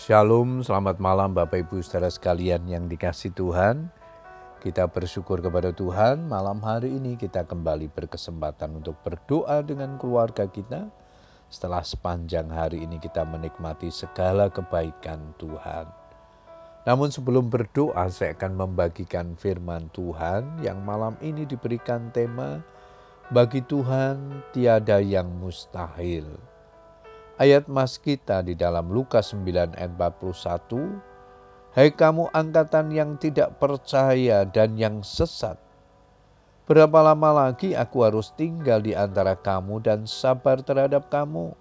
Shalom, selamat malam Bapak Ibu saudara sekalian yang dikasih Tuhan. Kita bersyukur kepada Tuhan malam hari ini kita kembali berkesempatan untuk berdoa dengan keluarga kita. Setelah sepanjang hari ini kita menikmati segala kebaikan Tuhan. Namun sebelum berdoa saya akan membagikan firman Tuhan yang malam ini diberikan tema bagi Tuhan tiada yang mustahil. Ayat mas kita di dalam Lukas 9 ayat 41, Hai kamu angkatan yang tidak percaya dan yang sesat, berapa lama lagi aku harus tinggal di antara kamu dan sabar terhadap kamu?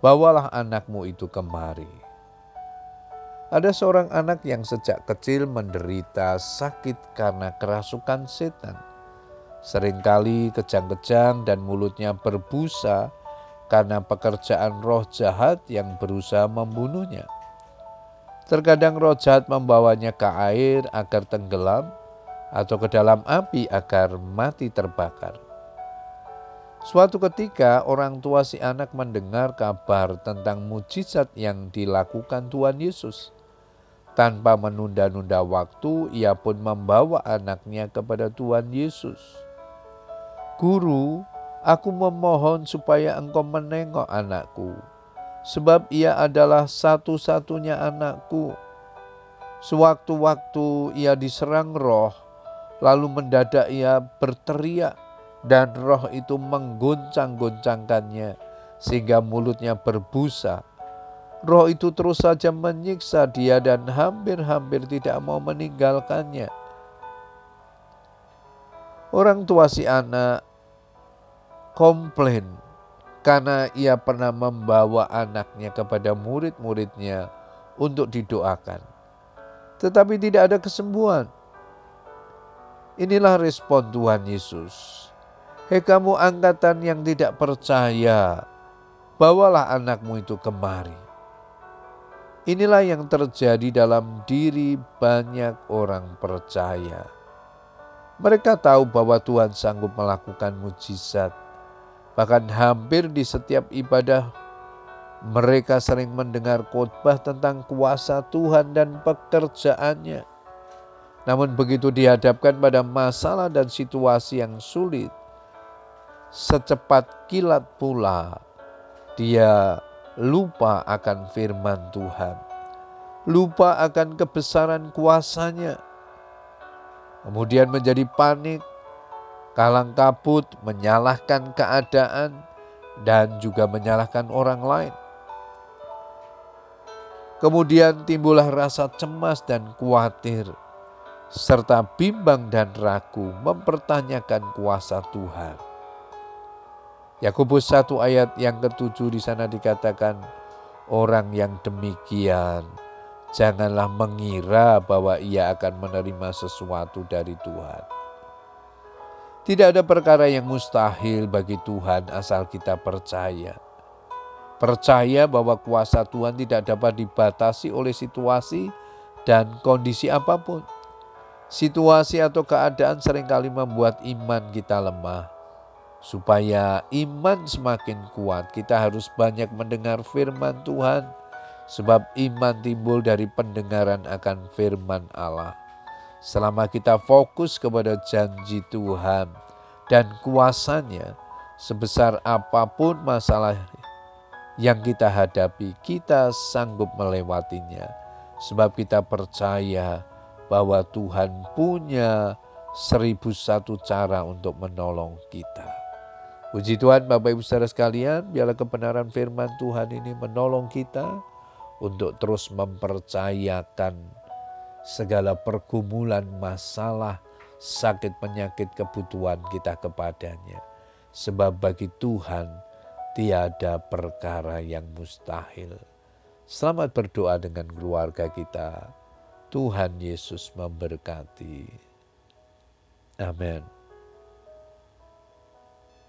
Bawalah anakmu itu kemari. Ada seorang anak yang sejak kecil menderita sakit karena kerasukan setan. Seringkali kejang-kejang dan mulutnya berbusa karena pekerjaan roh jahat yang berusaha membunuhnya. Terkadang roh jahat membawanya ke air agar tenggelam atau ke dalam api agar mati terbakar. Suatu ketika orang tua si anak mendengar kabar tentang mujizat yang dilakukan Tuhan Yesus. Tanpa menunda-nunda waktu, ia pun membawa anaknya kepada Tuhan Yesus. Guru, aku memohon supaya engkau menengok anakku, sebab ia adalah satu-satunya anakku. Sewaktu-waktu ia diserang roh, lalu mendadak ia berteriak, dan roh itu menggoncang-goncangkannya, sehingga mulutnya berbusa. Roh itu terus saja menyiksa dia dan hampir-hampir tidak mau meninggalkannya. Orang tua si anak komplain karena ia pernah membawa anaknya kepada murid-muridnya untuk didoakan. Tetapi tidak ada kesembuhan. Inilah respon Tuhan Yesus. Hei kamu angkatan yang tidak percaya, bawalah anakmu itu kemari. Inilah yang terjadi dalam diri banyak orang percaya. Mereka tahu bahwa Tuhan sanggup melakukan mujizat, Bahkan hampir di setiap ibadah mereka sering mendengar khotbah tentang kuasa Tuhan dan pekerjaannya. Namun begitu dihadapkan pada masalah dan situasi yang sulit, secepat kilat pula dia lupa akan firman Tuhan. Lupa akan kebesaran kuasanya. Kemudian menjadi panik, kalang kabut, menyalahkan keadaan, dan juga menyalahkan orang lain. Kemudian timbullah rasa cemas dan khawatir, serta bimbang dan ragu mempertanyakan kuasa Tuhan. Yakobus 1 ayat yang ketujuh di sana dikatakan, orang yang demikian janganlah mengira bahwa ia akan menerima sesuatu dari Tuhan. Tidak ada perkara yang mustahil bagi Tuhan asal kita percaya. Percaya bahwa kuasa Tuhan tidak dapat dibatasi oleh situasi dan kondisi apa pun. Situasi atau keadaan sering kali membuat iman kita lemah. Supaya iman semakin kuat, kita harus banyak mendengar firman Tuhan, sebab iman timbul dari pendengaran akan firman Allah. Selama kita fokus kepada janji Tuhan dan kuasanya, sebesar apa pun masalah yang kita hadapi, kita sanggup melewatinya. Sebab kita percaya bahwa Tuhan punya seribu satu cara untuk menolong kita. Puji Tuhan Bapak Ibu Saudara sekalian, biarlah kebenaran firman Tuhan ini menolong kita untuk terus mempercayakan segala pergumulan, masalah, sakit, penyakit, kebutuhan kita kepadanya. Sebab bagi Tuhan tiada perkara yang mustahil. Selamat berdoa dengan keluarga kita. Tuhan Yesus memberkati. Amin.